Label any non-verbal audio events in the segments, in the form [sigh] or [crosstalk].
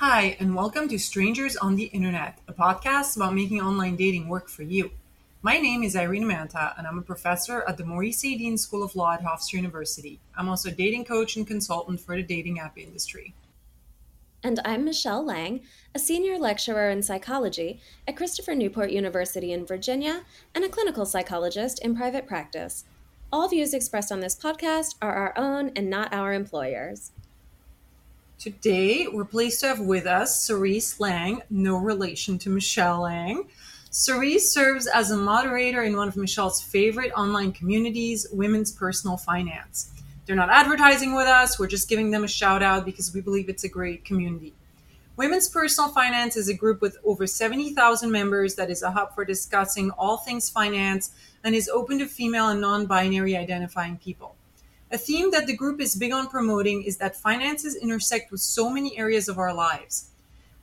Hi, and welcome to Strangers on the Internet, a podcast about making online dating work for you. My name is Irina Manta, and I'm a professor at the Maurice A. Dean School of Law at Hofstra University. I'm also a dating coach and consultant for the dating app industry. And I'm Michelle Lange, a senior lecturer in psychology at Christopher Newport University in Virginia and a clinical psychologist in private practice. All views expressed on this podcast are our own and not our employers. Today, we're pleased to have with us Serise Lange, no relation to Michelle Lange. Serise serves as a moderator in one of Michelle's favorite online communities, Women's Personal Finance. They're not advertising with us, we're just giving them a shout out because we believe it's a great community. Women's Personal Finance is a group with over 70,000 members that is a hub for discussing all things finance and is open to female and non binary identifying people. A theme that the group is big on promoting is that finances intersect with so many areas of our lives.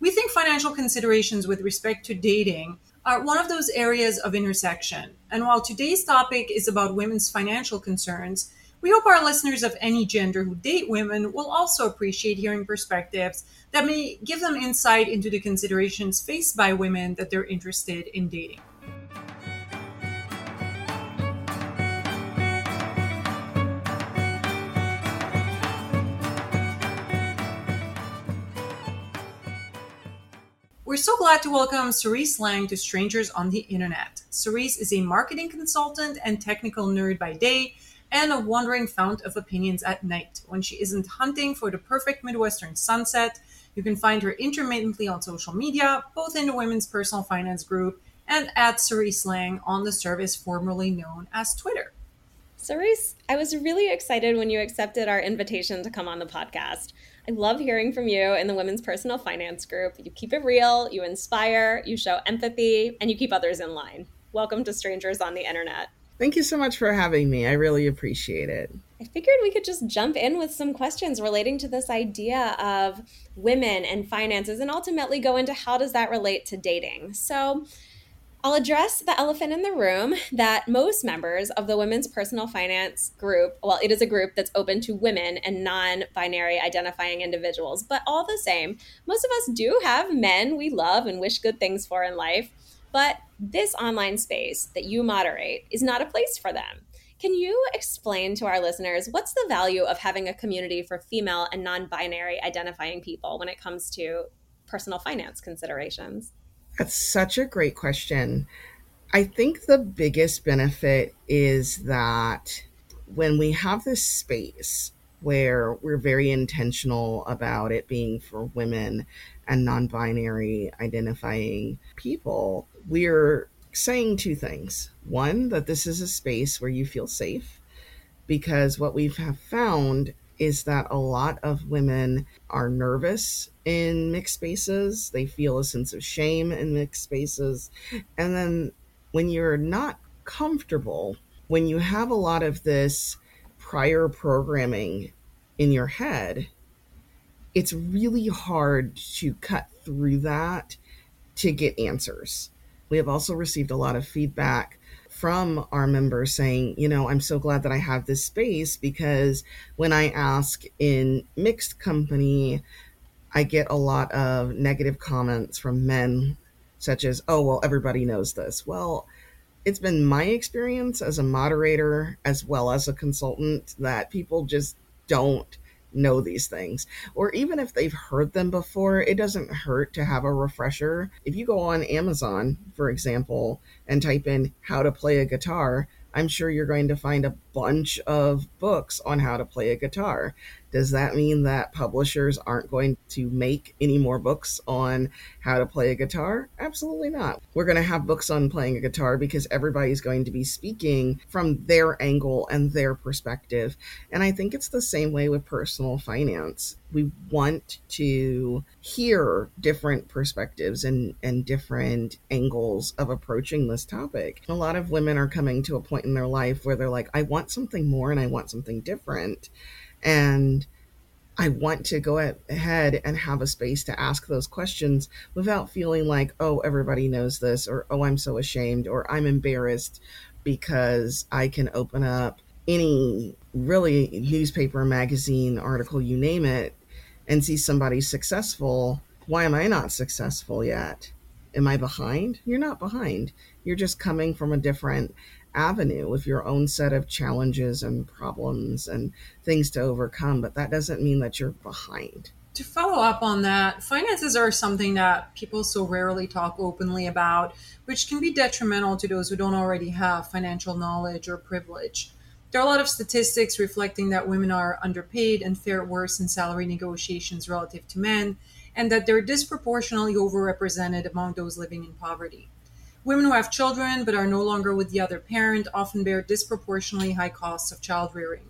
We think financial considerations with respect to dating are one of those areas of intersection. And while today's topic is about women's financial concerns, we hope our listeners of any gender who date women will also appreciate hearing perspectives that may give them insight into the considerations faced by women that they're interested in dating. We're so glad to welcome Serise Lange to Strangers on the Internet. Serise is a marketing consultant and technical nerd by day and a wandering fount of opinions at night. When she isn't hunting for the perfect Midwestern sunset, you can find her intermittently on social media, both in the Women's Personal Finance group and at Serise Lange on the service formerly known as Twitter. Serise, I was really excited when you accepted our invitation to come on the podcast. I love hearing from you in the Women's Personal Finance group. You keep it real, you inspire, you show empathy, and you keep others in line. Welcome to Strangers on the Internet. Thank you so much for having me. I really appreciate it. I figured we could just jump in with some questions relating to this idea of women and finances and ultimately go into how does that relate to dating. So, I'll address the elephant in the room that most members of the Women's Personal Finance group, well, it is a group that's open to women and non binary identifying individuals, but all the same, most of us do have men we love and wish good things for in life. But this online space that you moderate is not a place for them. Can you explain to our listeners what's the value of having a community for female and non binary identifying people when it comes to personal finance considerations? That's such a great question. I think the biggest benefit is that when we have this space where we're very intentional about it being for women and non binary identifying people, we're saying two things. One, that this is a space where you feel safe, because what we have found is that a lot of women are nervous in mixed spaces. They feel a sense of shame in mixed spaces. And then when you're not comfortable, when you have a lot of this prior programming in your head, it's really hard to cut through that to get answers. We have also received a lot of feedback from our members saying, you know, I'm so glad that I have this space because when I ask in mixed company, I get a lot of negative comments from men, such as, oh, well, everybody knows this. Well, it's been my experience as a moderator as well as a consultant that people just don't know these things. Or even if they've heard them before, it doesn't hurt to have a refresher. If you go on Amazon, for example, and type in how to play a guitar, I'm sure you're going to find a bunch of books on how to play a guitar. Does that mean that publishers aren't going to make any more books on how to play a guitar? Absolutely not. We're going to have books on playing a guitar because everybody's going to be speaking from their angle and their perspective. And I think it's the same way with personal finance. We want to hear different perspectives and, and different angles of approaching this topic. A lot of women are coming to a point in their life where they're like, I want something more and I want something different. And I want to go ahead and have a space to ask those questions without feeling like, oh, everybody knows this, or oh, I'm so ashamed, or I'm embarrassed because I can open up any really newspaper, magazine, article, you name it, and see somebody successful why am I not successful yet? Am I behind? You're not behind. You're just coming from a different avenue with your own set of challenges and problems and things to overcome, but that doesn't mean that you're behind. To follow up on that, finances are something that people so rarely talk openly about, which can be detrimental to those who don't already have financial knowledge or privilege. There are a lot of statistics reflecting that women are underpaid and fare worse in salary negotiations relative to men, and that they're disproportionately overrepresented among those living in poverty. Women who have children but are no longer with the other parent often bear disproportionately high costs of child rearing.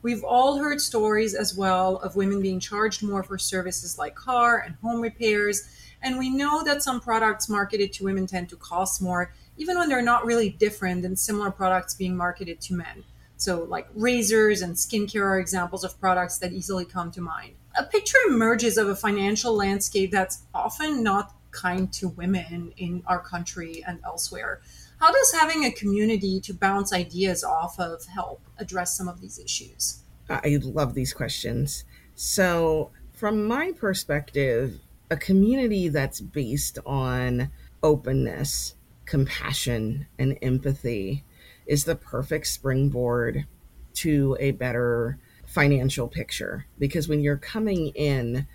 We've all heard stories as well of women being charged more for services like car and home repairs, and we know that some products marketed to women tend to cost more, even when they're not really different than similar products being marketed to men. So, like razors and skincare are examples of products that easily come to mind. A picture emerges of a financial landscape that's often not kind to women in our country and elsewhere. How does having a community to bounce ideas off of help address some of these issues? I love these questions. So, from my perspective, a community that's based on openness, compassion, and empathy is the perfect springboard to a better financial picture. Because when you're coming in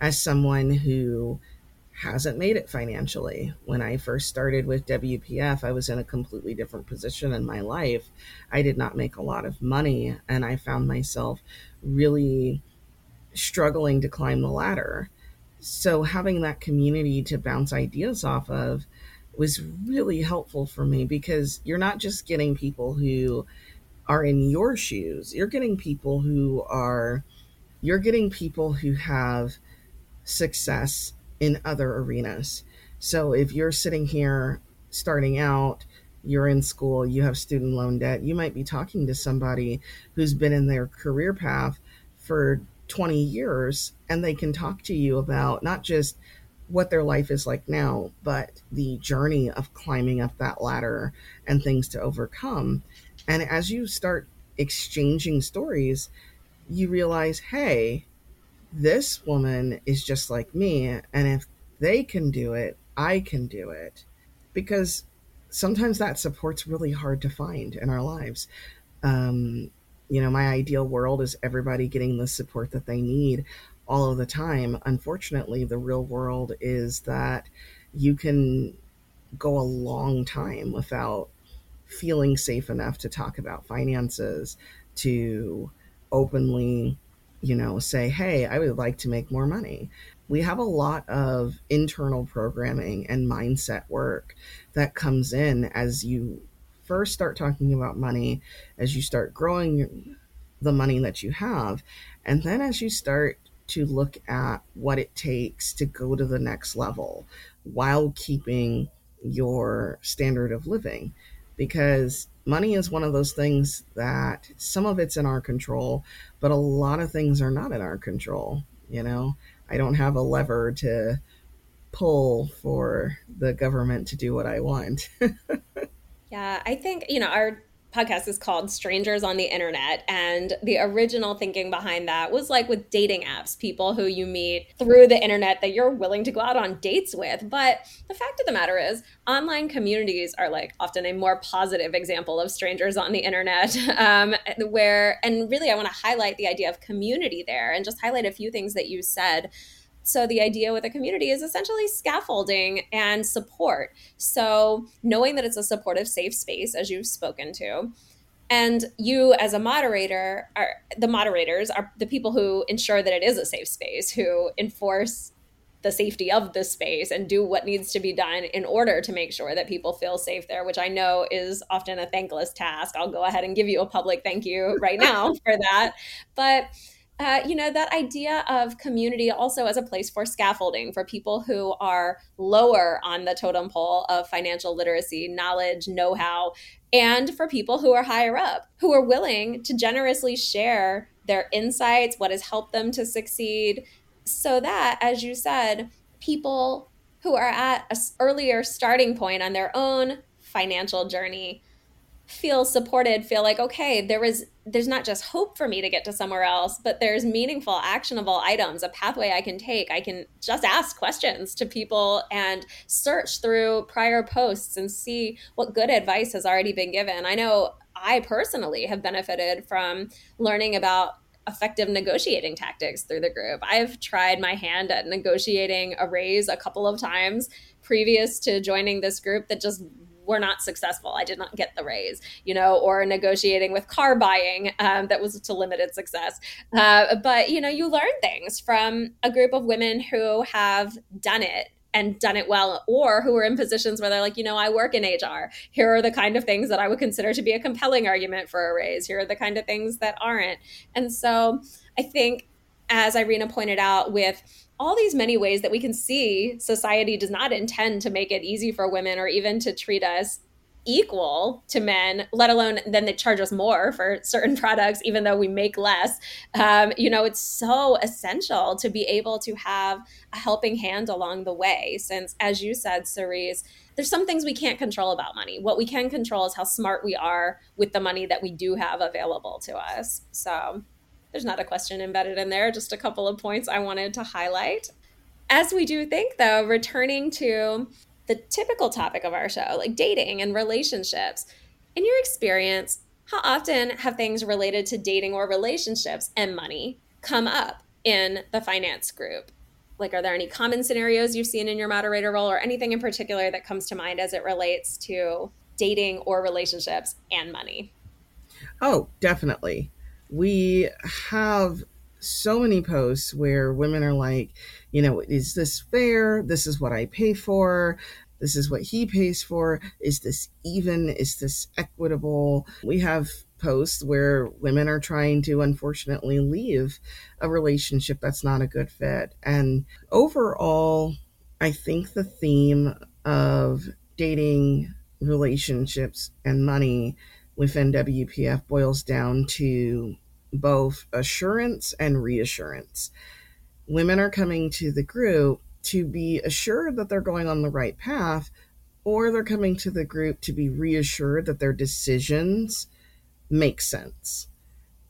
as someone who hasn't made it financially. When I first started with WPF, I was in a completely different position in my life. I did not make a lot of money, and I found myself really struggling to climb the ladder. So, having that community to bounce ideas off of was really helpful for me because you're not just getting people who are in your shoes, you're getting people who are, you're getting people who have success in other arenas. So if you're sitting here starting out, you're in school, you have student loan debt, you might be talking to somebody who's been in their career path for 20 years and they can talk to you about not just what their life is like now, but the journey of climbing up that ladder and things to overcome. And as you start exchanging stories, you realize, hey, this woman is just like me. And if they can do it, I can do it. Because sometimes that support's really hard to find in our lives. Um, you know, my ideal world is everybody getting the support that they need all of the time. Unfortunately, the real world is that you can go a long time without feeling safe enough to talk about finances, to openly you know, say, hey, I would like to make more money. We have a lot of internal programming and mindset work that comes in as you first start talking about money, as you start growing the money that you have, and then as you start to look at what it takes to go to the next level while keeping your standard of living. Because money is one of those things that some of it's in our control, but a lot of things are not in our control. You know, I don't have a lever to pull for the government to do what I want. [laughs] yeah, I think, you know, our podcast is called Strangers on the Internet. And the original thinking behind that was like with dating apps, people who you meet through the internet that you're willing to go out on dates with. But the fact of the matter is, online communities are like often a more positive example of strangers on the internet, [laughs] um, where, and really, I want to highlight the idea of community there and just highlight a few things that you said. So, the idea with a community is essentially scaffolding and support. So, knowing that it's a supportive, safe space, as you've spoken to, and you as a moderator are the moderators are the people who ensure that it is a safe space who enforce the safety of the space and do what needs to be done in order to make sure that people feel safe there which i know is often a thankless task i'll go ahead and give you a public thank you right now [laughs] for that but uh, you know, that idea of community also as a place for scaffolding for people who are lower on the totem pole of financial literacy, knowledge, know how, and for people who are higher up, who are willing to generously share their insights, what has helped them to succeed, so that, as you said, people who are at an earlier starting point on their own financial journey feel supported feel like okay there is there's not just hope for me to get to somewhere else but there's meaningful actionable items a pathway i can take i can just ask questions to people and search through prior posts and see what good advice has already been given i know i personally have benefited from learning about effective negotiating tactics through the group. I've tried my hand at negotiating a raise a couple of times previous to joining this group that just were not successful. I did not get the raise, you know, or negotiating with car buying um, that was to limited success. Uh, but, you know, you learn things from a group of women who have done it and done it well or who are in positions where they're like you know i work in hr here are the kind of things that i would consider to be a compelling argument for a raise here are the kind of things that aren't and so i think as irina pointed out with all these many ways that we can see society does not intend to make it easy for women or even to treat us equal to men, let alone then they charge us more for certain [laughs] products, even though we make less. Um, you know, it's so essential to be able to have a helping hand along the way. Since, as you said, Serise, there's some things we can't control about money. What we can control is how smart we are with the money that we do have available to us. So, there's not a question embedded in there, just a couple of points I wanted to highlight. As we do think, though, returning to the typical topic of our show, like dating and relationships, in your experience, how often have things related to dating or relationships and money come up in the finance group? Like, are there any common scenarios you've seen in your moderator role or anything in particular that comes to mind as it relates to dating or relationships and money? Oh, definitely we have so many posts where women are like, you know, is this fair? This is what I pay for. This is what he pays for. Is this even? Is this equitable? We have posts where women are trying to unfortunately leave a relationship that's not a good fit. And overall, I think the theme of dating, relationships, and money within WPF boils down to both assurance and reassurance. Women are coming to the group to be assured that they're going on the right path, or they're coming to the group to be reassured that their decisions make sense.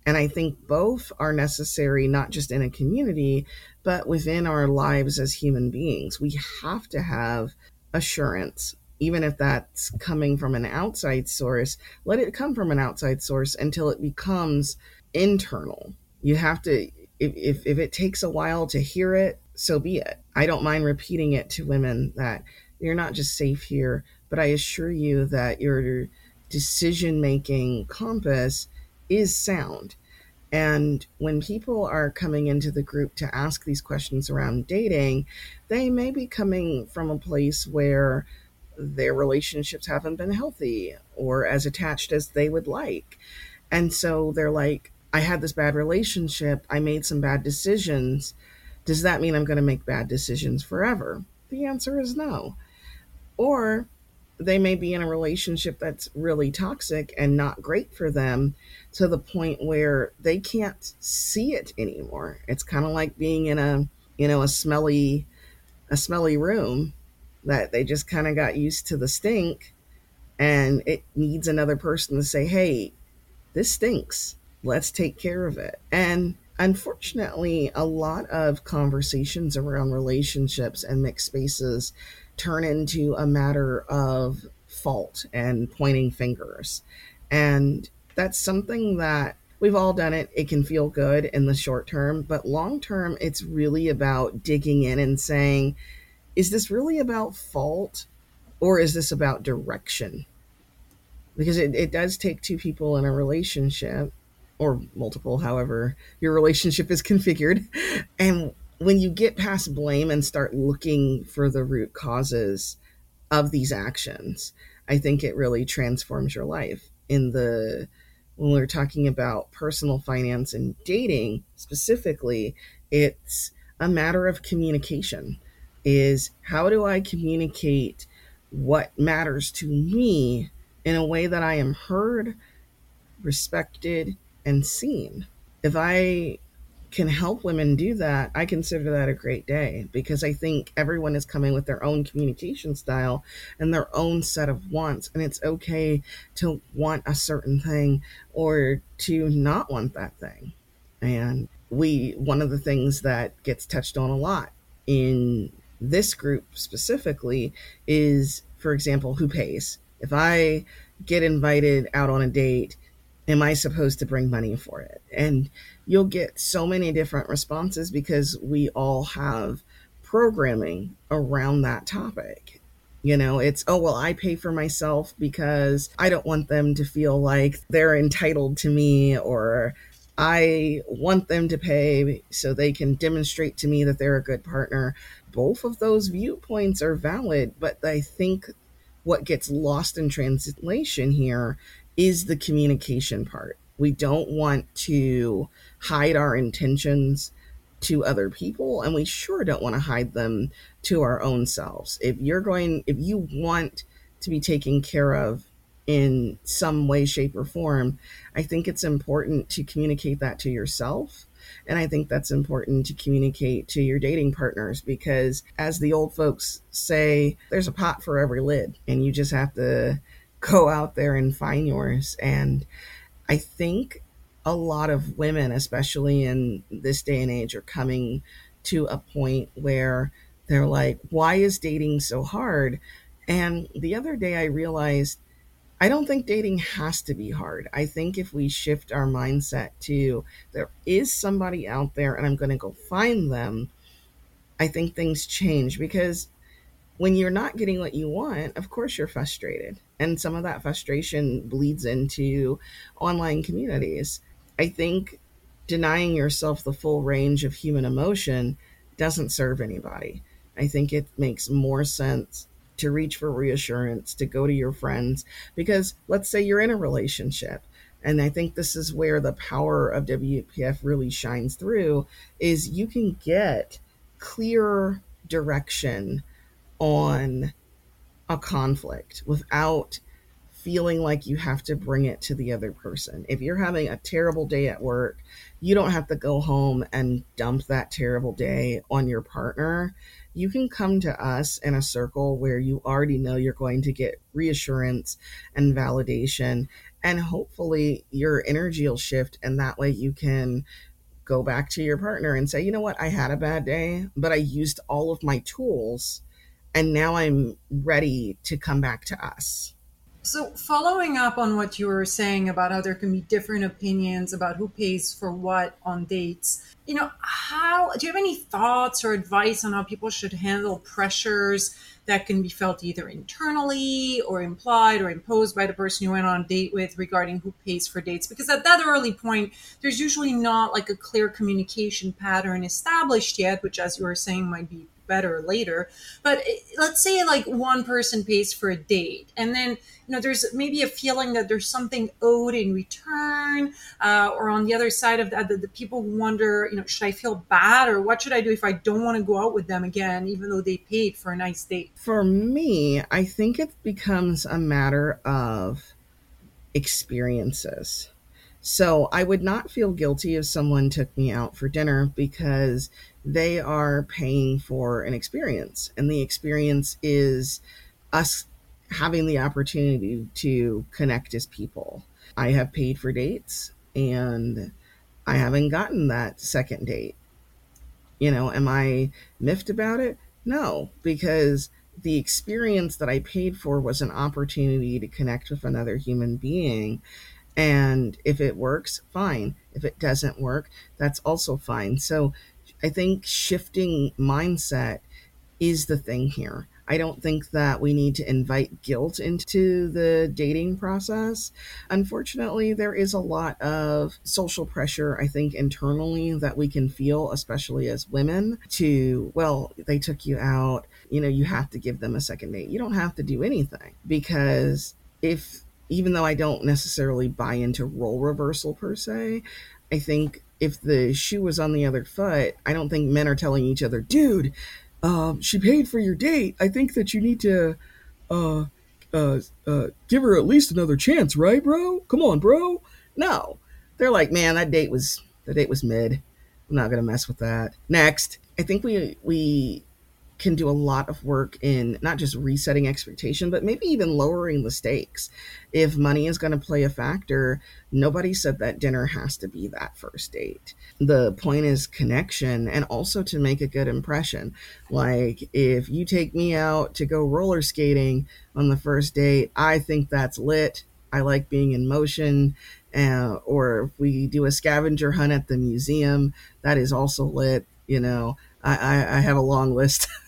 And I think both are necessary, not just in a community, but within our lives as human beings. We have to have assurance even if that's coming from an outside source, let it come from an outside source until it becomes internal. You have to, if, if, if it takes a while to hear it, so be it. I don't mind repeating it to women that you're not just safe here, but I assure you that your decision making compass is sound. And when people are coming into the group to ask these questions around dating, they may be coming from a place where their relationships haven't been healthy or as attached as they would like. And so they're like, I had this bad relationship. I made some bad decisions. Does that mean I'm going to make bad decisions forever? The answer is no. Or they may be in a relationship that's really toxic and not great for them to the point where they can't see it anymore. It's kind of like being in a, you know, a smelly a smelly room that they just kind of got used to the stink and it needs another person to say, hey, this stinks. Let's take care of it. And unfortunately, a lot of conversations around relationships and mixed spaces turn into a matter of fault and pointing fingers. And that's something that we've all done it. It can feel good in the short term, but long term, it's really about digging in and saying, is this really about fault or is this about direction? Because it, it does take two people in a relationship or multiple, however your relationship is [laughs] configured. And when you get past blame and start looking for the root causes of these actions, I think it really transforms your life. In the when we're talking about personal finance and dating specifically, it's a matter of communication is how do I communicate what matters to me in a way that I am heard, respected, and seen? If I can help women do that, I consider that a great day because I think everyone is coming with their own communication style and their own set of wants. And it's okay to want a certain thing or to not want that thing. And we, one of the things that gets touched on a lot in this group specifically is, for example, who pays. If I get invited out on a date, am I supposed to bring money for it? And you'll get so many different responses because we all have programming around that topic. You know, it's, oh, well, I pay for myself because I don't want them to feel like they're entitled to me, or I want them to pay so they can demonstrate to me that they're a good partner. Both of those viewpoints are valid, but I think what gets lost in translation here is the communication part. We don't want to hide our intentions to other people, and we sure don't want to hide them to our own selves. If you're going, if you want to be taken care of in some way, shape, or form, I think it's important to communicate that to yourself. And I think that's important to communicate to your dating partners because, as the old folks say, there's a pot for every lid, and you just have to go out there and find yours. And I think a lot of women, especially in this day and age, are coming to a point where they're like, why is dating so hard? And the other day I realized I don't think dating has to be hard. I think if we shift our mindset to there is somebody out there and I'm going to go find them, I think things change because when you're not getting what you want, of course you're frustrated. And some of that frustration bleeds into online communities. I think denying yourself the full range of human emotion doesn't serve anybody. I think it makes more sense to reach for reassurance, to go to your friends, because let's say you're in a relationship. And I think this is where the power of WPF really shines through is you can get clear direction on a conflict without feeling like you have to bring it to the other person. If you're having a terrible day at work, you don't have to go home and dump that terrible day on your partner. You can come to us in a circle where you already know you're going to get reassurance and validation, and hopefully your energy will shift, and that way you can go back to your partner and say, you know what, I had a bad day, but I used all of my tools and now I'm ready to come back to us. So, following up on what you were saying about how there can be different opinions about who pays for what on dates, you know, how do you have any thoughts or advice on how people should handle pressures that can be felt either internally or implied or imposed by the person you went on a date with regarding who pays for dates? Because at that early point, there's usually not like a clear communication pattern established yet, which, as you were saying, might be better later. But let's say like one person pays for a date, and then you know there's maybe a feeling that there's something owed in return, uh, or on the other side of that, the, the people wonder, you know, should I feel bad or what should I do if I don't want to go out with them again, even though they paid for a nice date? For me, I think it becomes a matter of experiences. So I would not feel guilty if someone took me out for dinner because they are paying for an experience. And the experience is us having the opportunity to connect as people. I have paid for dates and I haven't gotten that second date. You know, am I miffed about it? No, because the experience that I paid for was an opportunity to connect with another human being and if it works, fine. If it doesn't work, that's also fine. So I think shifting mindset is the thing here. I don't think that we need to invite guilt into the dating process. Unfortunately, there is a lot of social pressure, I think, internally that we can feel, especially as women, to, well, they took you out, you know, you have to give them a second date. You don't have to do anything because if even though I don't necessarily buy into role reversal per se, I think if the shoe was on the other foot, I don't think men are telling each other, dude, um, she paid for your date. I think that you need to uh, uh, uh, give her at least another chance, right, bro? Come on, bro. No, they're like, man, that date was the date was mid. I'm not to mess with that. Next, I think we we can do a lot of work in not just resetting expectation, but maybe even lowering the stakes. If money is going to play a factor, nobody said that dinner has to be that first date. The point is connection and also to make a good impression. Like if you take me out to go roller skating on the first date, I think that's lit. I like being in motion. Uh, or if we do a scavenger hunt at the museum, that is also lit. You know, I, I, I have a long list [laughs]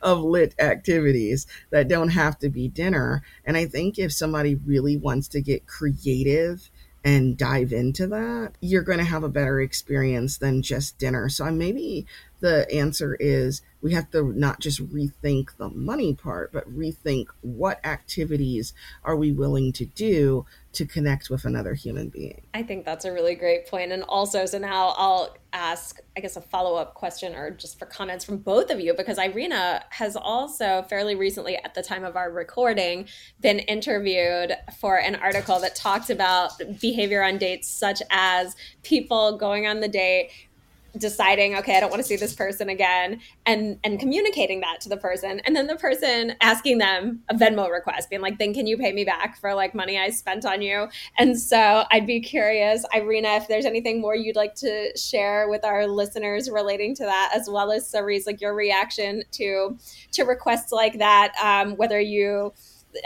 of lit activities that don't have to be dinner. And I think if somebody really wants to get creative and dive into that, you're going to have a better experience than just dinner. So I maybe the answer is we have to not just rethink the money part, but rethink what activities are we willing to do to connect with another human being. I think that's a really great point. And also, so now I'll ask, I guess, a follow up question or just for comments from both of you, because Irina has also fairly recently, at the time of our recording, been interviewed for an article that talks about behavior on dates, such as people going on the date deciding okay i don't want to see this person again and and communicating that to the person and then the person asking them a venmo request being like then can you pay me back for like money i spent on you? And so i'd be curious irina if there's anything more you'd like to share with our listeners relating to that as well as Serise, like your reaction to to requests like that um, whether you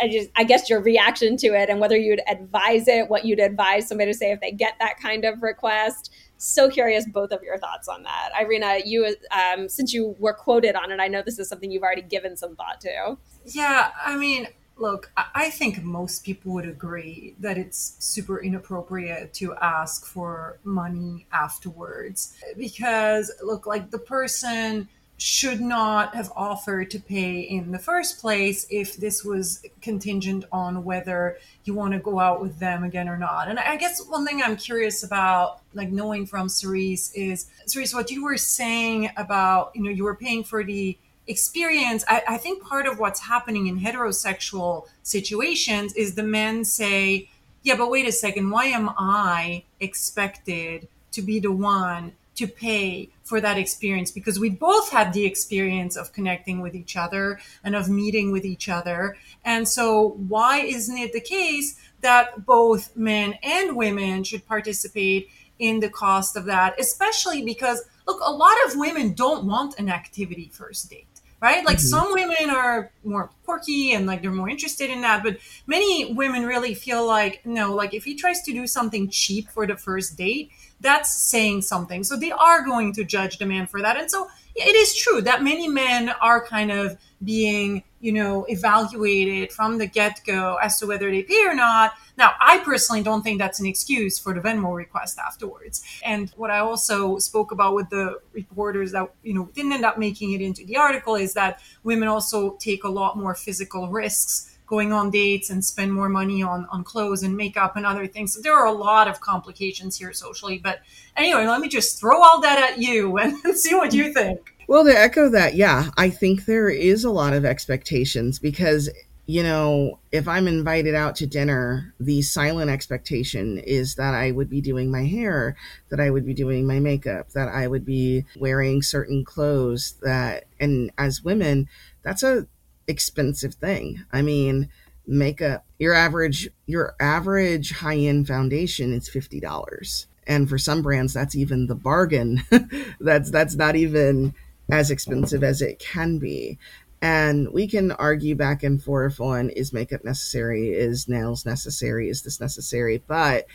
I just I guess your reaction to it and whether you'd advise it, what you'd advise somebody to say if they get that kind of request so curious both of your thoughts on that. Irina you um, since you were quoted on it i know this is something you've already given some thought to. Yeah i mean look i think most people would agree that it's super inappropriate to ask for money afterwards because look like the person should not have offered to pay in the first place if this was contingent on whether you want to go out with them again or not. And I guess one thing I'm curious about, like knowing from Serise, is Serise, what you were saying about, you know, you were paying for the experience. I, I think part of what's happening in heterosexual situations is the men say, yeah, but wait a second, why am I expected to be the one to pay for that experience because we both had the experience of connecting with each other and of meeting with each other. And so, why isn't it the case that both men and women should participate in the cost of that? Especially because, look, a lot of women don't want an activity first date right? Like mm-hmm. some women are more quirky and like they're more interested in that, but many women really feel like no, like if he tries to do something cheap for the first date, that's saying something. So they are going to judge the man for that. And so it is true that many men are kind of being, you know, evaluated from the get go as to whether they pay or not. Now, I personally don't think that's an excuse for the Venmo request afterwards. And what I also spoke about with the reporters that, you know, didn't end up making it into the article is that women also take a lot more physical risks going on dates and spend more money on on clothes and makeup and other things. So there are a lot of complications here socially. But anyway, let me just throw all that at you and, [laughs] and see what you think. Well, to echo that, yeah, I think there is a lot of expectations because you know, if I'm invited out to dinner, the silent expectation is that I would be doing my hair, that I would be doing my makeup, that I would be wearing certain clothes that and as women, that's a expensive thing. I mean, makeup, your average your average high-end foundation is $50. And for some brands that's even the bargain. [laughs] that's that's not even as expensive as it can be. And we can argue back and forth on is makeup necessary, is nails necessary, is this necessary? But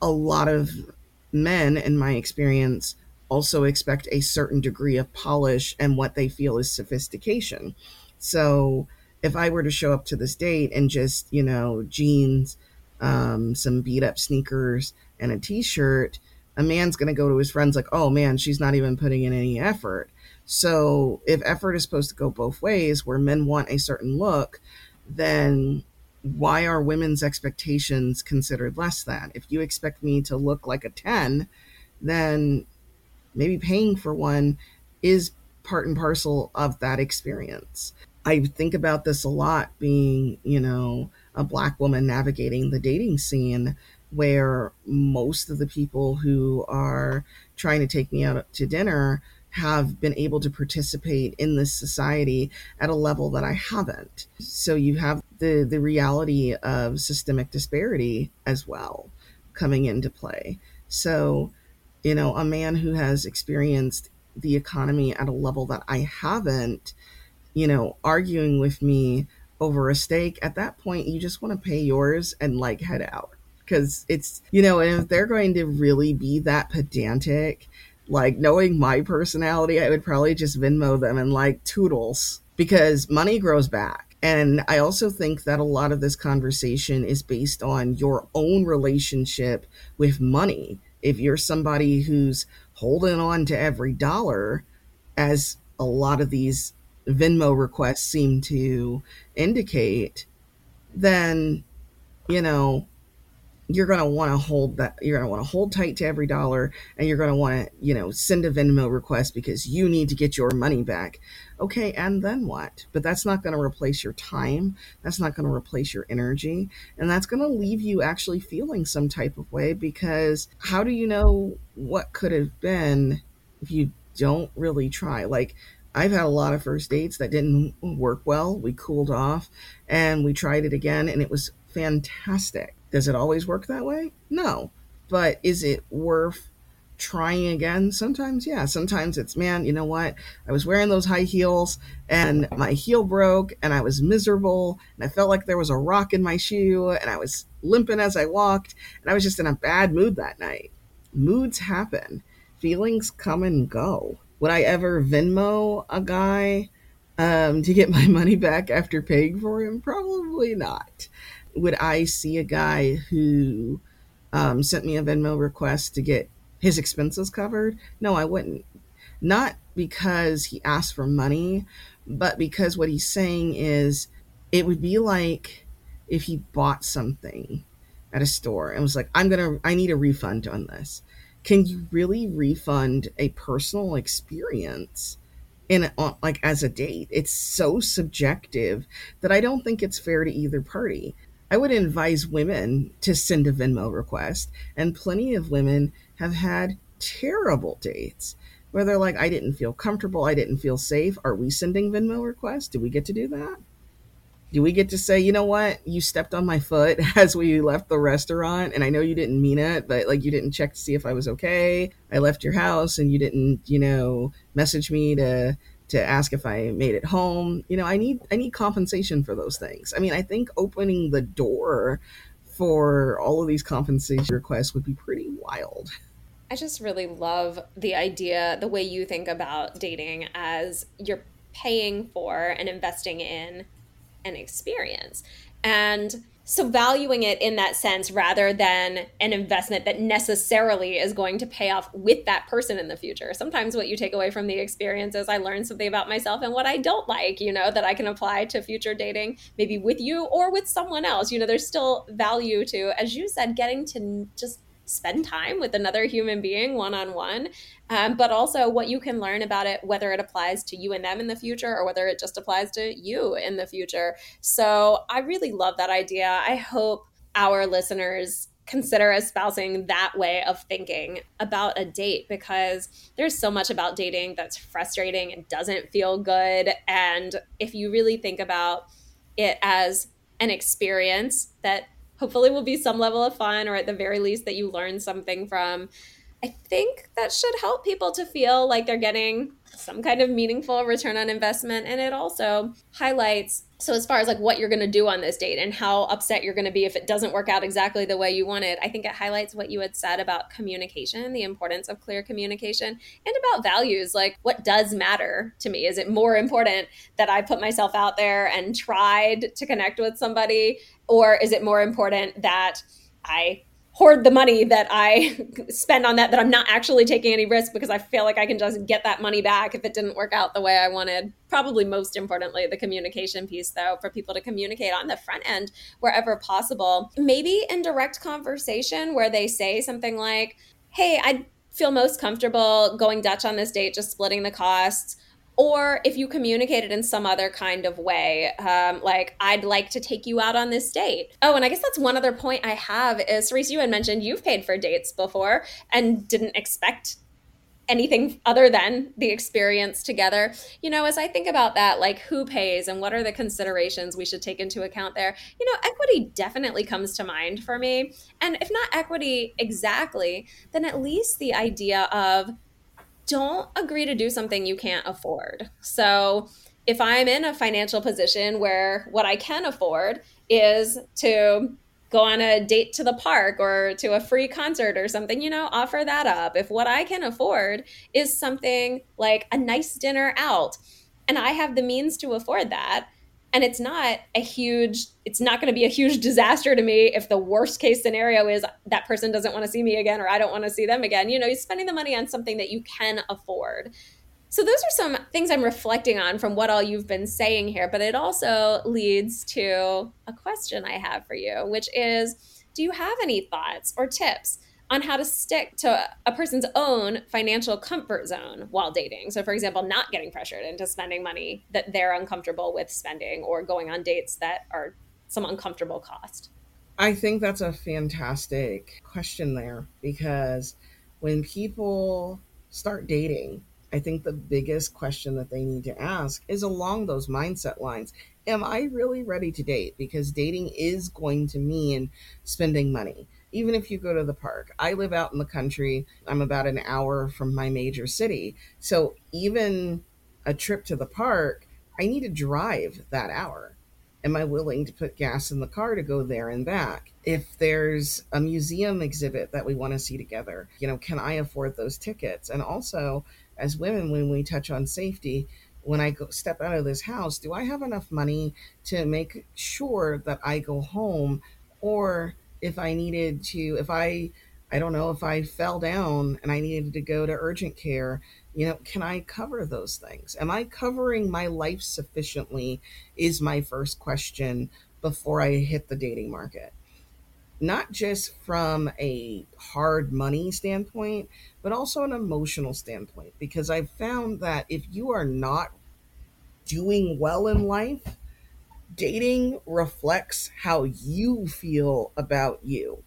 a lot of men, in my experience, also expect a certain degree of polish and what they feel is sophistication. So if I were to show up to this date and just, you know, jeans, um, some beat up sneakers, and a t shirt, a man's going to go to his friends like, oh man, she's not even putting in any effort. So if effort is supposed to go both ways, where men want a certain look, then why are women's expectations considered less than? If you expect me to look like a 10, then maybe paying for one is part and parcel of that experience. I think about this a lot being, you know, a black woman navigating the dating scene. where most of the people who are trying to take me out to dinner have been able to participate in this society at a level that I haven't. So you have the the reality of systemic disparity as well coming into play. So, you know, a man who has experienced the economy at a level that I haven't, you know, arguing with me over a steak, at that point you just want to pay yours and like head out. Because it's, you know, and if they're going to really be that pedantic like knowing my personality, I would probably just Venmo them and like toodles because money grows back. And I also think that a lot of this conversation is based on your own relationship with money. If you're somebody who's holding on to every dollar, as a lot of these Venmo requests seem to indicate, then, you know, you're going to want to hold that you're going to want to hold tight to every dollar and you're going to want to you know send a venmo request because you need to get your money back. Okay and then what? But that's not going to replace your time that's not going to replace your energy and that's going to leave you actually feeling some type of way because how do you know what could have been if you don't really try? Like I've had a lot of first dates that didn't work well. We cooled off and we tried it again and it was fantastic does it always work that way? No. But is it worth trying again? Sometimes, yeah. Sometimes it's, man, you know what? I was wearing those high heels and my heel broke and I was miserable and I felt like there was a rock in my shoe and I was limping as I walked and I was just in a bad mood that night. Moods happen, feelings come and go. Would I ever Venmo a guy um, to get [laughs] my money back after paying for him? Probably not would I see a guy who um, sent me a Venmo request to get his expenses covered? No, I wouldn't. Not because he asked for money, but because what he's saying is it would be like if he bought something at a store and was like, I'm going to, I need a refund on this. Can you really refund a personal experience? in like as a date it's so subjective that i don't think it's fair to either party I would advise women to send a Venmo request. And plenty of women have had terrible dates where they're like, I didn't feel comfortable. I didn't feel safe. Are we sending Venmo requests? Do we get to do that? Do we get to say, you know what? You stepped on my foot [laughs] as we left the restaurant, and I know you didn't mean it, but like you didn't check to see if I was okay. I left your house and you didn't, you know, message me to to ask if I made it home. You know, I need I need compensation for those things. I mean, I think opening the door for all of these compensation requests would be pretty wild. I just really love the idea, the way you think about dating as you're paying for and investing in an experience. And so valuing it in that sense rather than an investment that necessarily is going to pay off with that person in the future sometimes what you take away from the experience is i learned something about myself and what i don't like you know that i can apply to future dating maybe with you or with someone else you know there's still value to as you said getting to just spend time with another human being one on one, Um, but also what you can learn about it, whether it applies to you and them in the future or whether it just applies to you in the future. So I really love that idea. I hope our listeners consider espousing that way of thinking about a date because there's so much about dating that's frustrating and doesn't feel good. And if you really think about it as an experience that hopefully will be some level of fun or at the very least that you learn something from I think that should help people to feel like they're getting some kind of meaningful return on investment. And it also highlights, so as far as like what you're going to do on this date and how upset you're going to be if it doesn't work out exactly the way you wanted, I think it highlights what you had said about communication, the importance of clear communication, and about values. Like, what does matter to me? Is it more important that I put myself out there and tried to connect with somebody? Or is it more important that I hoard the money that I [laughs] spend on that, that I'm not actually taking any risk because I feel like I can just get that money back if it didn't work out the way I wanted. Probably most importantly, the communication piece, though, for people to communicate on the front end wherever possible. Maybe in direct conversation where they say something like, Hey, I feel most comfortable going Dutch on this date, just splitting the costs or if you communicate it in some other kind of way, um, like I'd like to take you out on this date. Oh, and I guess that's one other point I have is Serise, you had mentioned you've paid for dates before and didn't expect anything other than the experience together. You know, as I think about that, like who pays and what are the considerations we should take into account there, you know, equity definitely comes to mind for me. And if not equity exactly, then at least the idea of don't agree to do something you can't afford. So, if I'm in a financial position where what I can afford is to go on a date to the park or to a free concert or something, you know, offer that up. If what I can afford is something like a nice dinner out and I have the means to afford that, and it's not a huge it's not going to be a huge disaster to me if the worst case scenario is that person doesn't want to see me again or i don't want to see them again. You know you're spending the money on something that you can afford. So those are some things i'm reflecting on from what all you've been saying here but it also leads to a question i have for you which is do you have any thoughts or tips on how to stick to a person's own financial comfort zone while dating. So, for example, not getting pressured into spending money that they're uncomfortable with spending or going on dates that are some uncomfortable cost. I think that's a fantastic question there because when people start dating, I think the biggest question that they need to ask is along those mindset lines. Am I really ready to date? Because dating is going to mean spending money even if you go to the park. I live out in the country. I'm about an hour from my major city. So even a trip to the park, I need to drive that hour. Am I willing to put gas in the car to go there and back? If there's a museum exhibit that we want to see together, you know, can I afford those tickets? And also, as women, when we touch on safety, when I go step out of this house, do I have enough money to make sure that I go home or if I needed to, if I, I don't know, if I fell down and I needed to go to urgent care, you know, can I cover those things? Am I covering my life sufficiently? Is my first question before I hit the dating market. Not just from a hard money standpoint, but also an emotional standpoint. Because I've found that if you are not doing well in life, dating reflects how you feel about you.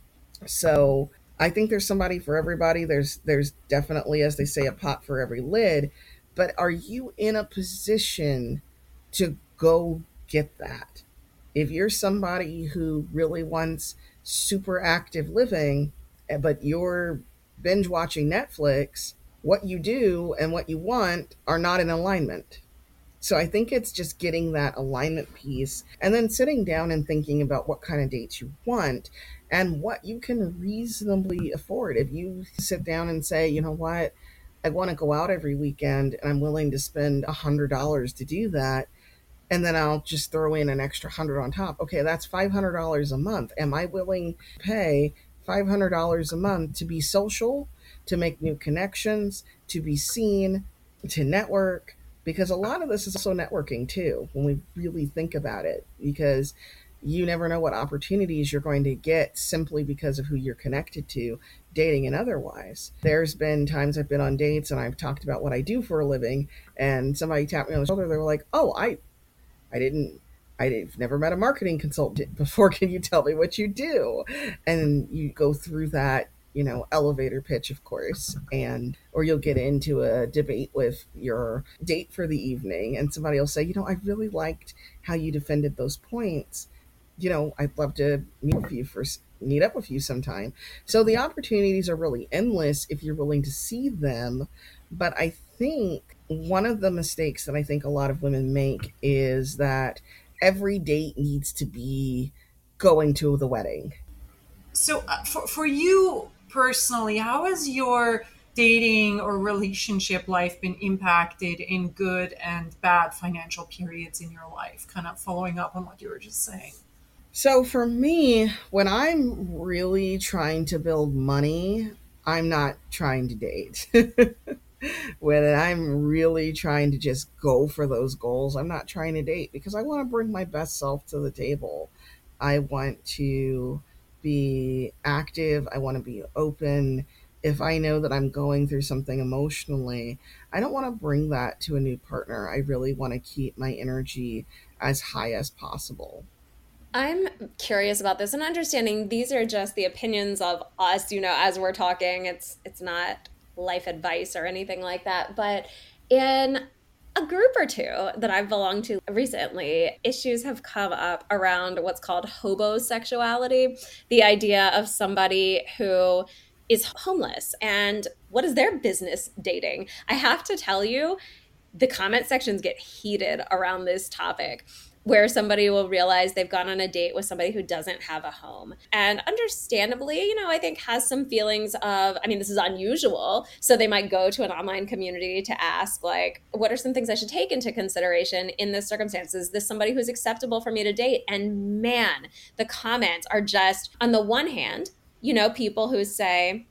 So I think there's somebody for everybody. There's there's definitely, as they say, a pot for every lid. But are you in a position to go get that? If you're somebody who really wants super active living, eh, but you're binge watching Netflix, what you do and what you want are not in alignment. So I think it's just getting that alignment piece and then sitting down and thinking about what kind of dates you want and what you can reasonably afford. If you sit down and say, you know what, I want to go out every weekend and I'm willing to spend a hundred dollars to do that, and then I'll just throw in an extra hundred on top. Okay, that's five hundred dollars a month. Am I willing to pay five hundred dollars a month to be social, to make new connections, to be seen, to network? Because a lot of this is also networking too when we really think about it because you never know what opportunities you're going to get simply because of who you're connected to dating and otherwise there's been times i've been on dates and i've talked about what i do for a living and somebody tapped me on the shoulder they were like oh i i didn't I've never met a marketing consultant [laughs] before. Can you tell me what you do? And you go through that you know elevator pitch of course and or you'll get into a debate with your date for the evening and somebody will say you know i really liked how you defended those points. You know i'd love to meet with you for meet up with you sometime. So the opportunities are really endless if you're willing to see them but i think one of the mistakes that i think a lot of women make is that every date needs to be going to the wedding. So uh, for, for you personally, how has your dating or relationship life been impacted in good and bad financial periods in your life? Kind of following up on what you were just saying. So for me, when I'm really trying to build money, I'm not trying to date. [laughs] when I'm really trying to just go for those goals, I'm not trying to date because I want to bring my best self to the table. I want to be active. I want to be open. if I know that I'm going through something emotionally, I don't want to bring that to a new partner. I really want to keep my energy as high as possible. I'm curious about this and understanding these are just the opinions of us, you know, as we're talking. It's it's not life advice or anything like that, but in a group or two that I've belonged to recently, issues have come up around what's called hobosexuality, the idea of somebody who is homeless and what is their business dating? I have to tell you, the comment sections get heated around this topic where somebody will realize they've gone on a date with somebody who doesn't have a home. And understandably, you know, I think has some feelings of, I mean, this is unusual. So they might go to an online community to ask, like, what are some things I should take into consideration in this circumstance? Is this somebody who's acceptable for me to date? And man, the comments are just, on the one hand, you know, people who say,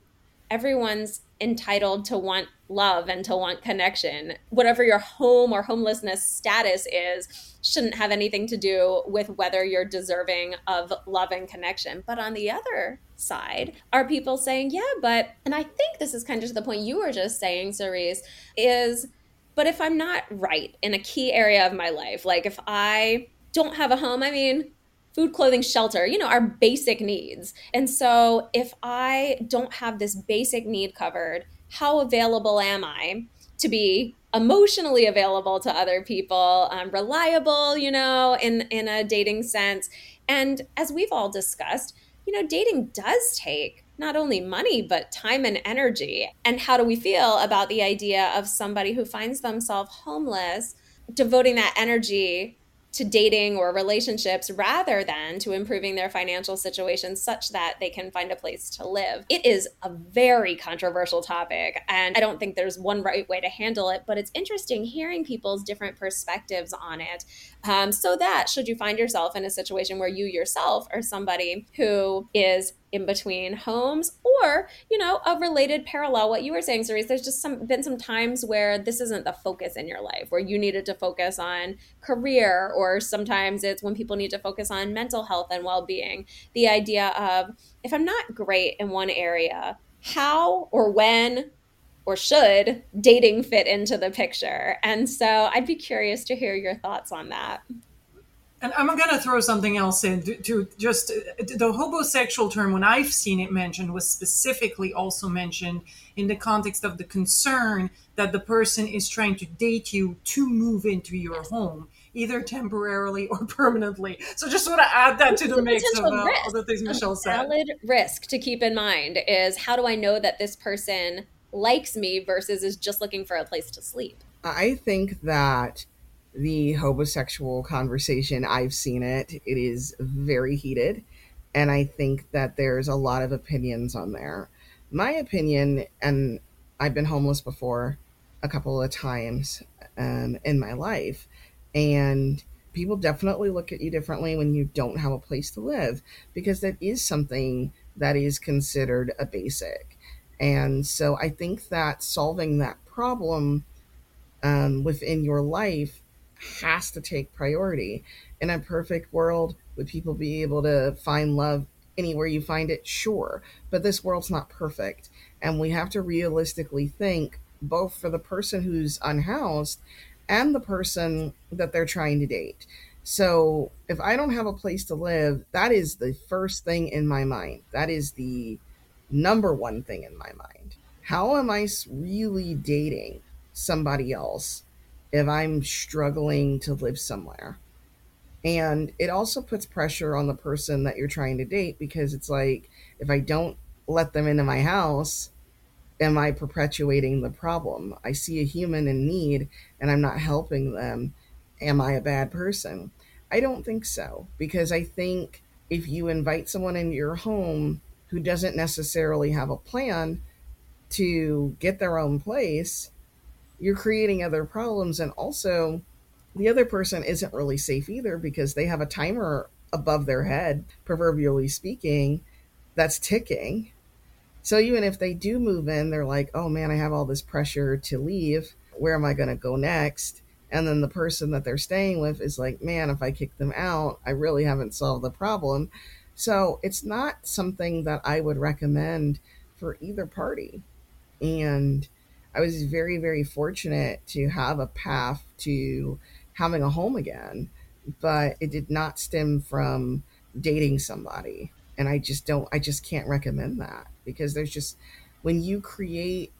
everyone's entitled to want love and to want connection. Whatever your home or homelessness status is, shouldn't have anything to do with whether you're deserving of love and connection. But on the other side, are people saying, yeah, but, and I think this is kind of to the point you were just saying, Serise, is, but if I'm not right in a key area of my life, like if I don't have a home, I mean, food, clothing, shelter, you know, our basic needs. And so if I don't have this basic need covered, how available am I to be emotionally available to other people, um, reliable, you know, in, in a dating sense? And as we've all discussed, you know, dating does take not only money, but time and energy. And how do we feel about the idea of somebody who finds themselves homeless, devoting that energy to dating or relationships rather than to improving their financial situation such that they can find a place to live. It is a very controversial topic, and I don't think there's one right way to handle it, but it's interesting hearing people's different perspectives on it. Um, so that should you find yourself in a situation where you yourself are somebody who is in between homes or you know a related parallel what you were saying Serise there's just some been some times where this isn't the focus in your life where you needed to focus on career or sometimes it's when people need to focus on mental health and well-being. The idea of if i'm not great in one area how or when or should dating fit into the picture and so i'd be curious to hear your thoughts on that and I'm going to throw something else in to, to, just the hobosexual term, when I've seen it mentioned, was specifically also mentioned in the context of the concern that the person is trying to date you to move into your home, either temporarily or [laughs] permanently. So just want to add that to the mix of uh, other things Michelle said. Valid risk to keep in mind is how do I know that this person likes me versus is just looking for a place to sleep? I think that the hobosexual conversation. I've seen it. It is very heated. And I think that there's a lot of opinions on there. My opinion, and I've been homeless before a couple of times um, in my life, and people definitely look at you differently when you don't have a place to live because that is something that is considered a basic. And so I think that solving that problem um, within your life has to take priority. In a perfect world, would people be able to find love anywhere you find it? Sure. But this world's not perfect. And we have to realistically think both for the person who's unhoused and the person that they're trying to date. So if I don't have a place to live, that is the first thing in my mind. That is the number one thing in my mind. How am I really dating somebody else if I'm struggling to live somewhere. And it also puts pressure on the person that you're trying to date because it's like, if I don't let them into my house, am I perpetuating the problem? I see a human in need and I'm not helping them. Am I a bad person? I don't think so because I think if you invite someone into your home who doesn't necessarily have a plan to get their own place, you're creating other problems. And also the other person isn't really safe either because they have a timer above their head proverbially speaking that's ticking. So even if they do move in they're like oh man i have all this pressure to leave. Where am i going to go next? And then the person that they're staying with is like man if i kick them out i really haven't solved the problem so it's not something that i would recommend for either party. And I was very, very fortunate to have a path to having a home again, but it did not stem from dating somebody. And I just don't, I just can't recommend that because there's just, when you create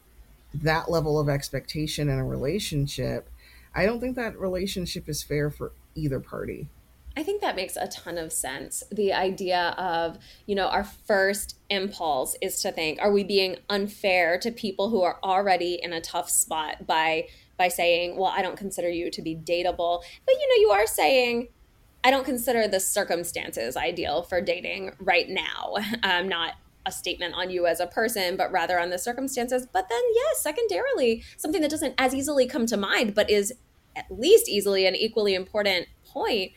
that level of expectation in a relationship, I don't think that relationship is fair for either party. I think that makes a ton of sense. The idea of, you know, our first impulse is to think, are we being unfair to people who are already in a tough spot by by saying, well, I don't consider you to be dateable. But you know, you are saying, I don't consider the circumstances ideal for dating right now. [laughs] Um, not a statement on you as a person, but rather on the circumstances. But then, yes, secondarily, something that doesn't as easily come to mind, but is at least easily an equally important point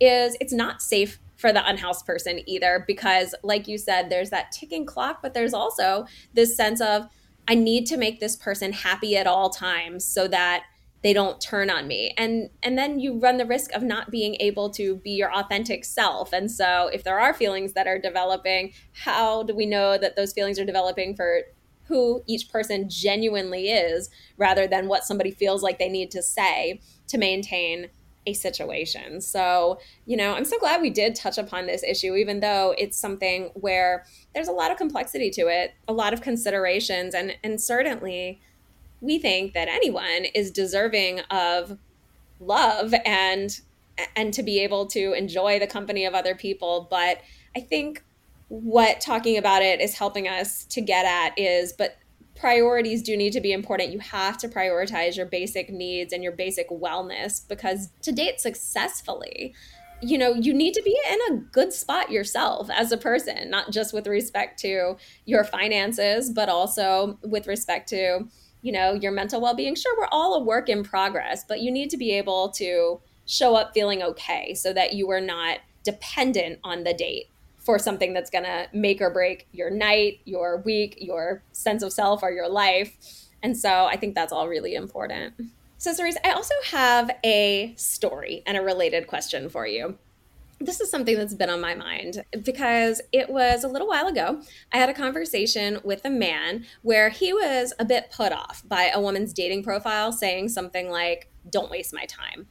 is it's not safe for the unhoused person either because like you said there's that ticking clock but there's also this sense of i need to make this person happy at all times so that they don't turn on me. And and then you run the risk of not being able to be your authentic self. And so if there are feelings that are developing how do we know that those feelings are developing for who each person genuinely is rather than what somebody feels like they need to say to maintain a situation. So, you know, I'm so glad we did touch upon this issue, even though it's something where there's a lot of complexity to it, a lot of considerations, and and certainly we think that anyone is deserving of love and and to be able to enjoy the company of other people. But I think what talking about it is helping us to get at is, but priorities do need to be important. You have to prioritize your basic needs and your basic wellness because to date successfully, you know, you need to be in a good spot yourself as a person, not just with respect to your finances, but also with respect to, you know, your mental well being. Sure, we're all a work in progress, but you need to be able to show up feeling okay so that you are not dependent on the date for something that's going to make or break your night, your week, your sense of self, or your life. And so I think that's all really important. So, Serise, I also have a story and a related question for you. This is something that's been on my mind because it was a little while ago. I had a conversation with a man where he was a bit put off by a woman's dating profile saying something like, Don't waste my time.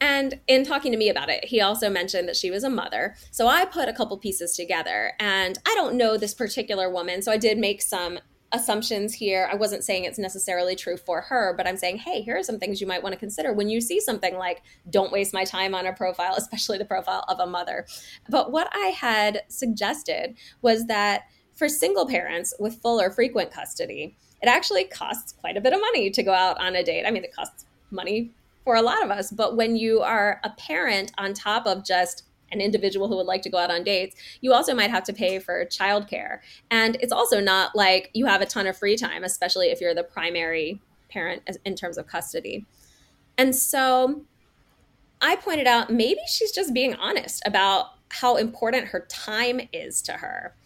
And in talking to me about it, he also mentioned that she was a mother. So I put a couple pieces together. And I don't know this particular woman. So I did make some assumptions here. I wasn't saying it's necessarily true for her, but I'm saying, hey, here are some things you might want to consider when you see something like, don't waste my time on a profile, [laughs] especially the profile of a mother. But what I had suggested was that for single parents with full or frequent custody, it actually costs quite a bit of money to go out on a date. I mean, it costs money for a lot of us. But when you are a parent on top of just an individual who would like to go out on dates, you also might have to pay for childcare. And it's also not like you have a ton of free time, especially if you're the primary parent in terms of custody. And so I pointed out maybe she's just being honest about how important her time is to her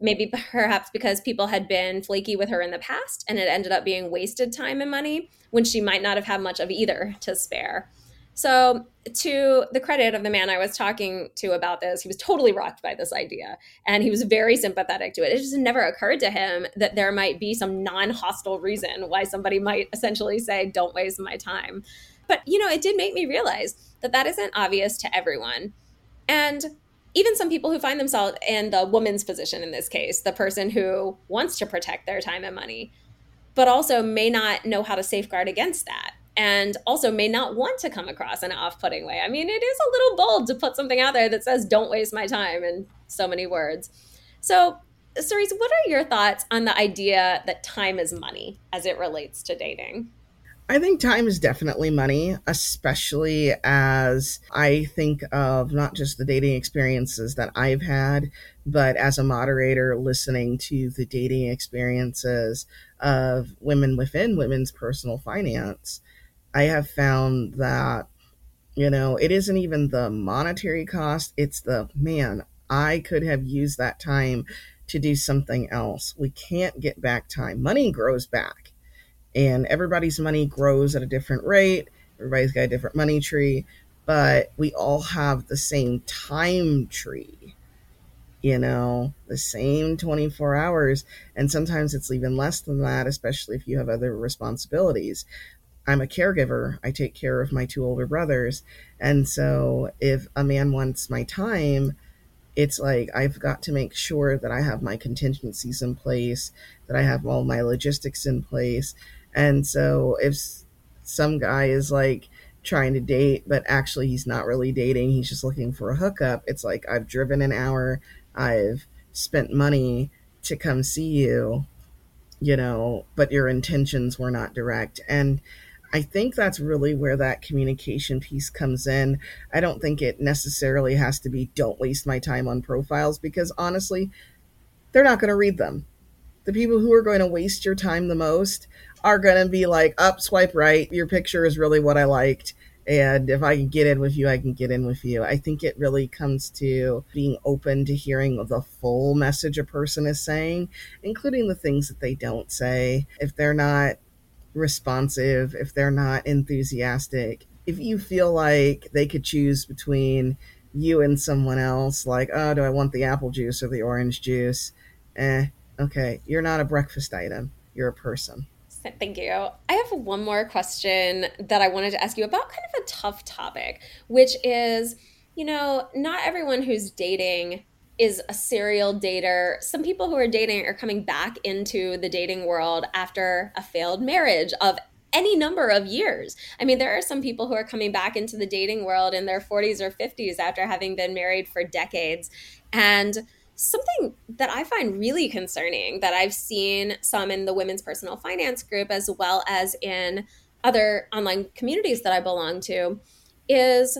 maybe [laughs] perhaps because people had been flaky with her in the past and it ended up being wasted time and money when she might not have had much of either to spare. So, to the credit of the man I was talking to about this, he was totally rocked by this idea and he was very sympathetic to it. It just never occurred to him that there might be some non hostile reason why somebody might essentially say, Don't waste my time. But, you know, it did make me realize that that isn't obvious to everyone. And even some people who find themselves in the woman's position in this case, the person who wants to protect their time and money, but also may not know how to safeguard against that and also may not want to come across in an off-putting way. I mean, it is a little bold to put something out there that says don't waste my time in so many words. So, Serise, what are your thoughts on the idea that time is money as it relates to dating? I think time is definitely money, especially as I think of not just the dating experiences that I've had, but as a moderator listening to the dating experiences of women within women's personal finance. I have found that, you know, it isn't even the monetary cost, it's the man, I could have used that time to do something else. We can't get back time. Money grows back and everybody's money grows at a different rate. Everybody's got a different money tree, but we all have the same time tree. you know, the same 24 hours. And sometimes it's even less than that, especially if you have other responsibilities. I'm a caregiver. I take care of my two older brothers. And so if a man wants my time, it's like I've got to make sure that I have my contingencies in place, that I have all my logistics in place. And so if some guy is like trying to date, but actually he's not really dating, he's just looking for a hookup, it's like I've driven an hour, I've spent money to come see you, you know, but your intentions were not direct. And I think that's really where that communication piece comes in. I don't think it necessarily has to be don't waste my time on profiles because honestly, they're not going to read them. The people who are going to waste your time the most are going to be like, up, swipe right. Your picture is really what I liked. And if I can get in with you, I can get in with you. I think it really comes to being open to hearing the full message a person is saying, including the things that they don't say. If they're not responsive, if they're not enthusiastic, if you feel like they could choose between you and someone else, like, oh, do I want the apple juice or the orange juice? Eh, okay, you're not a breakfast item, you're a person. Thank you. I have one more question that I wanted to ask you about kind of a tough topic, which is, you know, not everyone who's dating is a serial dater. Some people who are dating are coming back into the dating world after a failed marriage of any number of years. I mean, there are some people who are coming back into the dating world in their 40s or 50s after having been married for decades. And something that I find really concerning that I've seen some in the women's personal finance group as well as in other online communities that I belong to is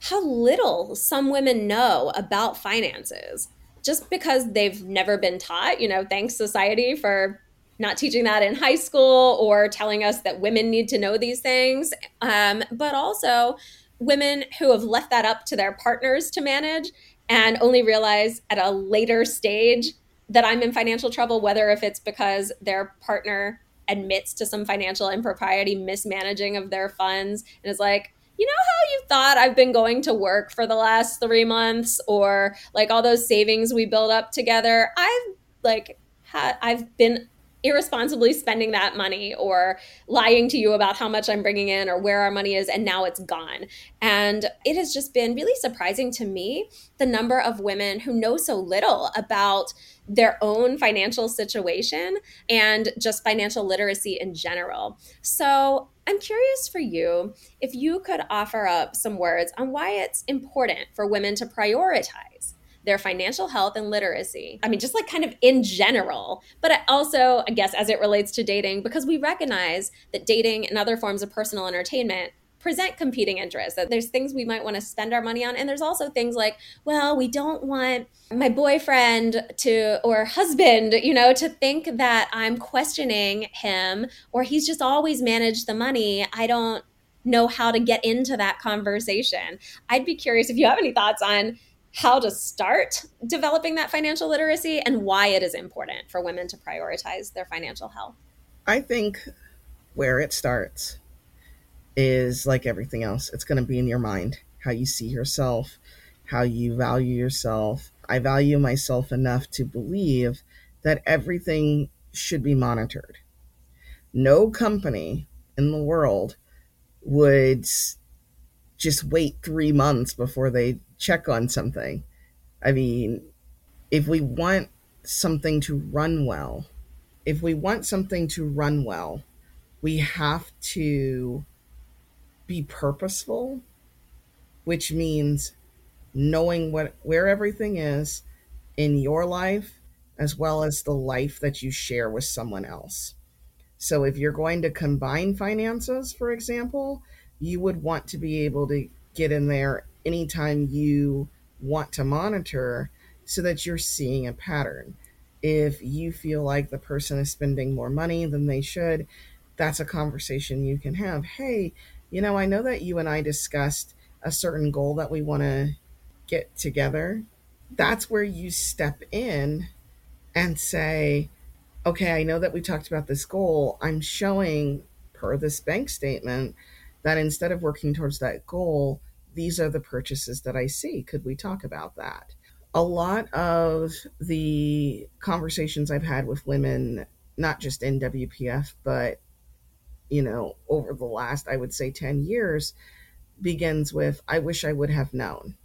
how little some women know about finances just because they've never been taught. You know, thanks society for not teaching that in high school or telling us that women need to know these things. Um, but also, women who have left that up to their partners to manage and only realize at a later stage that I'm in financial trouble, whether if it's because their partner admits to some financial impropriety, mismanaging of their funds, and is like, you know how you thought I've been going to work for the last three months, or like all those savings we build up together? I've like had I've been irresponsibly spending that money or lying to you about how much I'm bringing in or where our money is, and now it's gone. And it has just been really surprising to me the number of women who know so little about their own financial situation and just financial literacy in general. So I'm curious for you if you could offer up some words on why it's important for women to prioritize their financial health and literacy. I mean, just like kind of in general, but also, I guess, as it relates to dating, because we recognize that dating and other forms of personal entertainment present competing interests that there's things we might want to spend our money on and there's also things like well we don't want my boyfriend to or husband you know to think that i'm questioning him or he's just always managed the money. I don't know how to get into that conversation. I'd be curious if you have any thoughts on how to start developing that financial literacy and why it is important for women to prioritize their financial health? I think where it starts is like everything else, it's going to be in your mind, how you see yourself, how you value yourself. I value myself enough to believe that everything should be monitored. No company in the world would just wait three months before they check on something. I mean, if we want something to run well, if we want something to run well, we have to be purposeful, which means knowing what where everything is in your life as well as the life that you share with someone else. So if you're going to combine finances, for example, you would want to be able to get in there anytime you want to monitor so that you're seeing a pattern. If you feel like the person is spending more money than they should, that's a conversation you can have. Hey, you know, I know that you and I discussed a certain goal that we want to get together. That's where you step in and say, okay, I know that we talked about this goal. I'm showing, per this bank statement, that instead of working towards that goal, these are the purchases that I see. Could we talk about that? a lot of the conversations I've had with women, not just in WPF, but you know, over the last, I would say 10 years, begins with, I wish I would have known.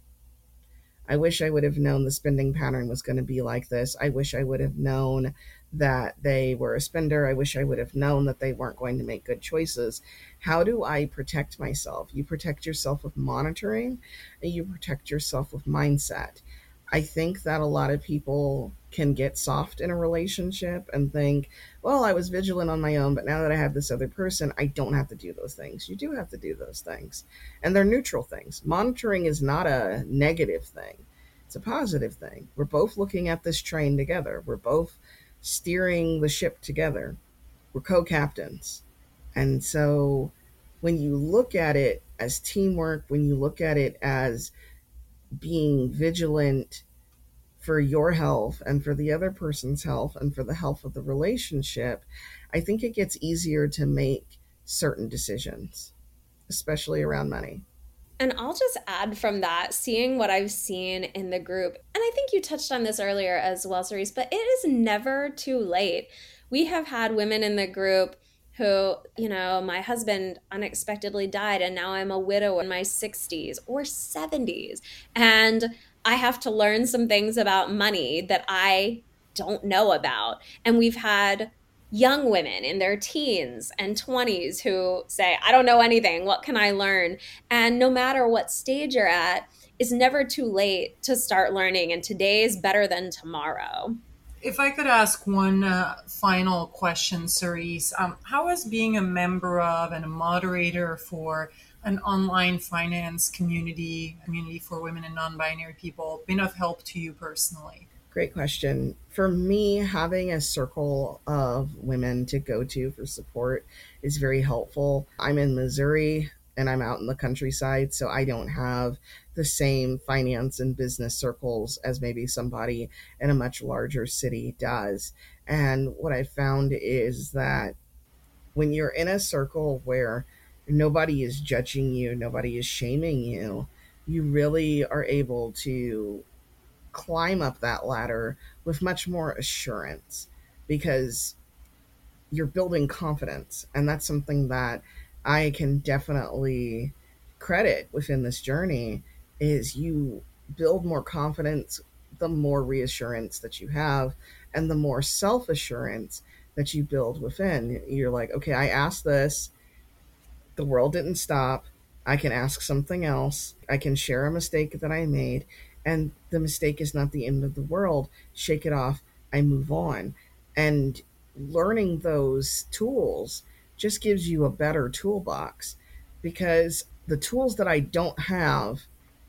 I wish I would have known the spending pattern was going to be like this. I wish I would have known that they were a spender. I wish I would have known that they weren't going to make good choices. How do I protect myself? You protect yourself with monitoring and you protect yourself with mindset. I think that a lot of people can get soft in a relationship and think, well, I was vigilant on my own, but now that I have this other person, I don't have to do those things. You do have to do those things. And they're neutral things. Monitoring is not a negative thing, it's a positive thing. We're both looking at this train together, we're both steering the ship together, we're co captains. And so when you look at it as teamwork, when you look at it as being vigilant for your health and for the other person's health and for the health of the relationship, I think it gets easier to make certain decisions, especially around money. And I'll just add from that, seeing what I've seen in the group, and I think you touched on this earlier as well, Serise, but it is never too late. We have had women in the group who, you know, my husband unexpectedly died and now I'm a widow in my 60s or 70s. And I have to learn some things about money that I don't know about. And we've had young women in their teens and 20s who say, I don't know anything. What can I learn? And no matter what stage you're at, it's never too late to start learning. And today is better than tomorrow. If I could ask one uh, final question, Serise, um, how has being a member of and a moderator for an online finance community, community for women and non-binary people, been of help to you personally? Great question. For me, having a circle of women to go to for support is very helpful. I'm in Missouri and I'm out in the countryside, so I don't have the same finance and business circles as maybe somebody in a much larger city does. And what I found is that when you're in a circle where nobody is judging you, nobody is shaming you, you really are able to climb up that ladder with much more assurance because you're building confidence. And that's something that I can definitely credit within this journey is you build more confidence the more reassurance that you have and the more self-assurance that you build within. You're like okay i asked this. The world didn't stop. I can ask something else. I can share a mistake that i made and the mistake is not the end of the world shake it off i move on and learning those tools just gives you a better toolbox because the tools that I don't have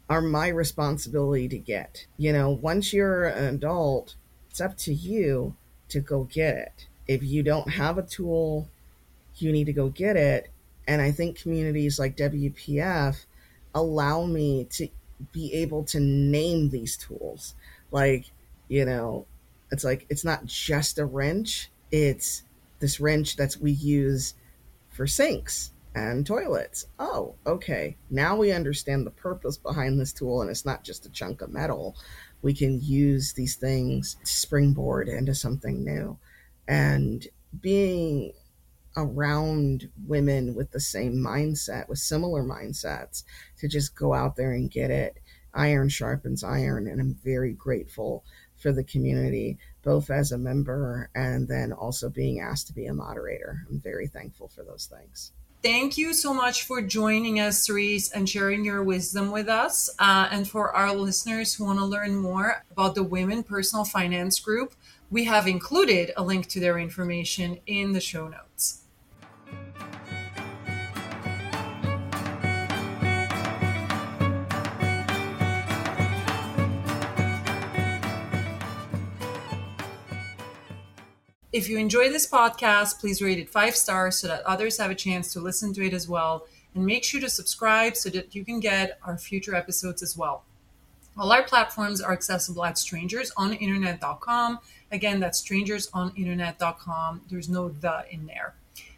are my responsibility to get. You know, once you're an adult, it's up to you to go get it. If you don't have a tool, you need to go get it. And I think communities like WPF allow me to be able to name these tools. Like, you know, it's like it's not just a wrench, it's this wrench that we use for sinks and toilets. Oh, okay. Now we understand the purpose behind this tool, and it's not just a chunk of metal. We can use these things springboard into something new. And being around women with the same mindset, with similar mindsets, to just go out there and get it. Iron sharpens iron, and I'm very grateful for the community, both as a member and then also being asked to be a moderator. I'm very thankful for those things. Thank you so much for joining us, Serise, and sharing your wisdom with us. Uh, and for our listeners who want to learn more about the Women Personal Finance Group, we have included a link to their information in the show notes. If you enjoy this podcast, please rate it five stars so that others have a chance to listen to it as well. And make sure to subscribe so that you can get our future episodes as well. All our platforms are accessible at strangersoninternet.com. Again, that's strangersoninternet.com. There's no the in there.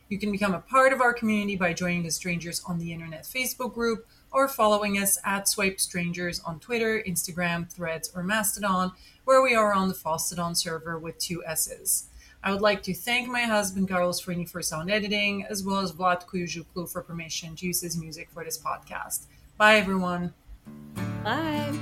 You can become a part of our community by joining the Strangers on the Internet Facebook group or following us at Swipe Strangers on Twitter, Instagram, Threads, or Mastodon, where we are on the Fosstodon server with two S's. I would like to thank my husband Carlos Frini for sound editing, as well as Vlad Kujuklu for permission to use his music for this podcast. Bye, everyone. Bye.